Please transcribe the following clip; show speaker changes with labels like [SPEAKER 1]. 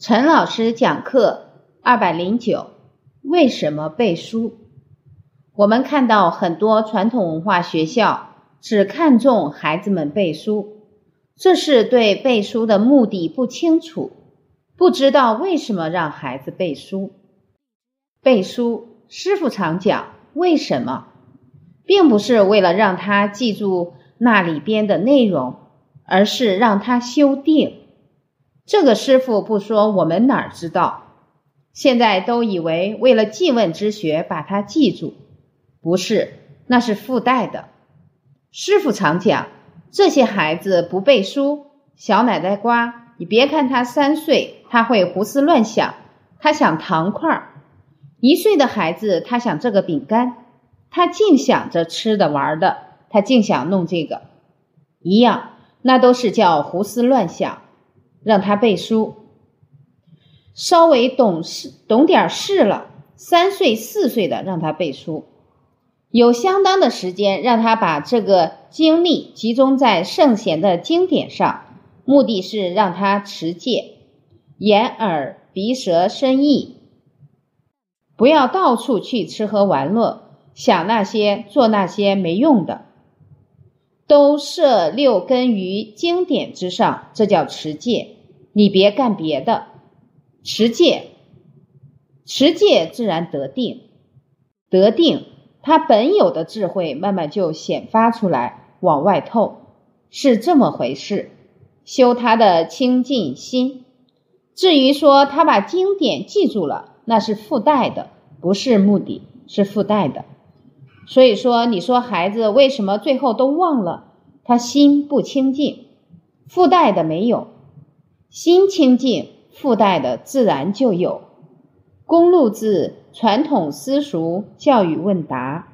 [SPEAKER 1] 陈老师讲课二百零九，为什么背书？我们看到很多传统文化学校只看重孩子们背书，这是对背书的目的不清楚，不知道为什么让孩子背书。背书，师傅常讲，为什么，并不是为了让他记住那里边的内容，而是让他修定。这个师傅不说，我们哪儿知道？现在都以为为了记问之学把它记住，不是，那是附带的。师傅常讲，这些孩子不背书，小奶奶瓜，你别看他三岁，他会胡思乱想，他想糖块儿；一岁的孩子，他想这个饼干，他净想着吃的玩的，他净想弄这个，一样，那都是叫胡思乱想。让他背书，稍微懂事、懂点事了，三岁、四岁的让他背书，有相当的时间让他把这个精力集中在圣贤的经典上，目的是让他持戒，眼耳鼻舌身意，不要到处去吃喝玩乐，想那些做那些没用的。都设六根于经典之上，这叫持戒。你别干别的，持戒，持戒自然得定，得定，他本有的智慧慢慢就显发出来，往外透，是这么回事。修他的清净心。至于说他把经典记住了，那是附带的，不是目的，是附带的。所以说，你说孩子为什么最后都忘了？他心不清净，附带的没有，心清净，附带的自然就有。公路字传统私塾教育问答。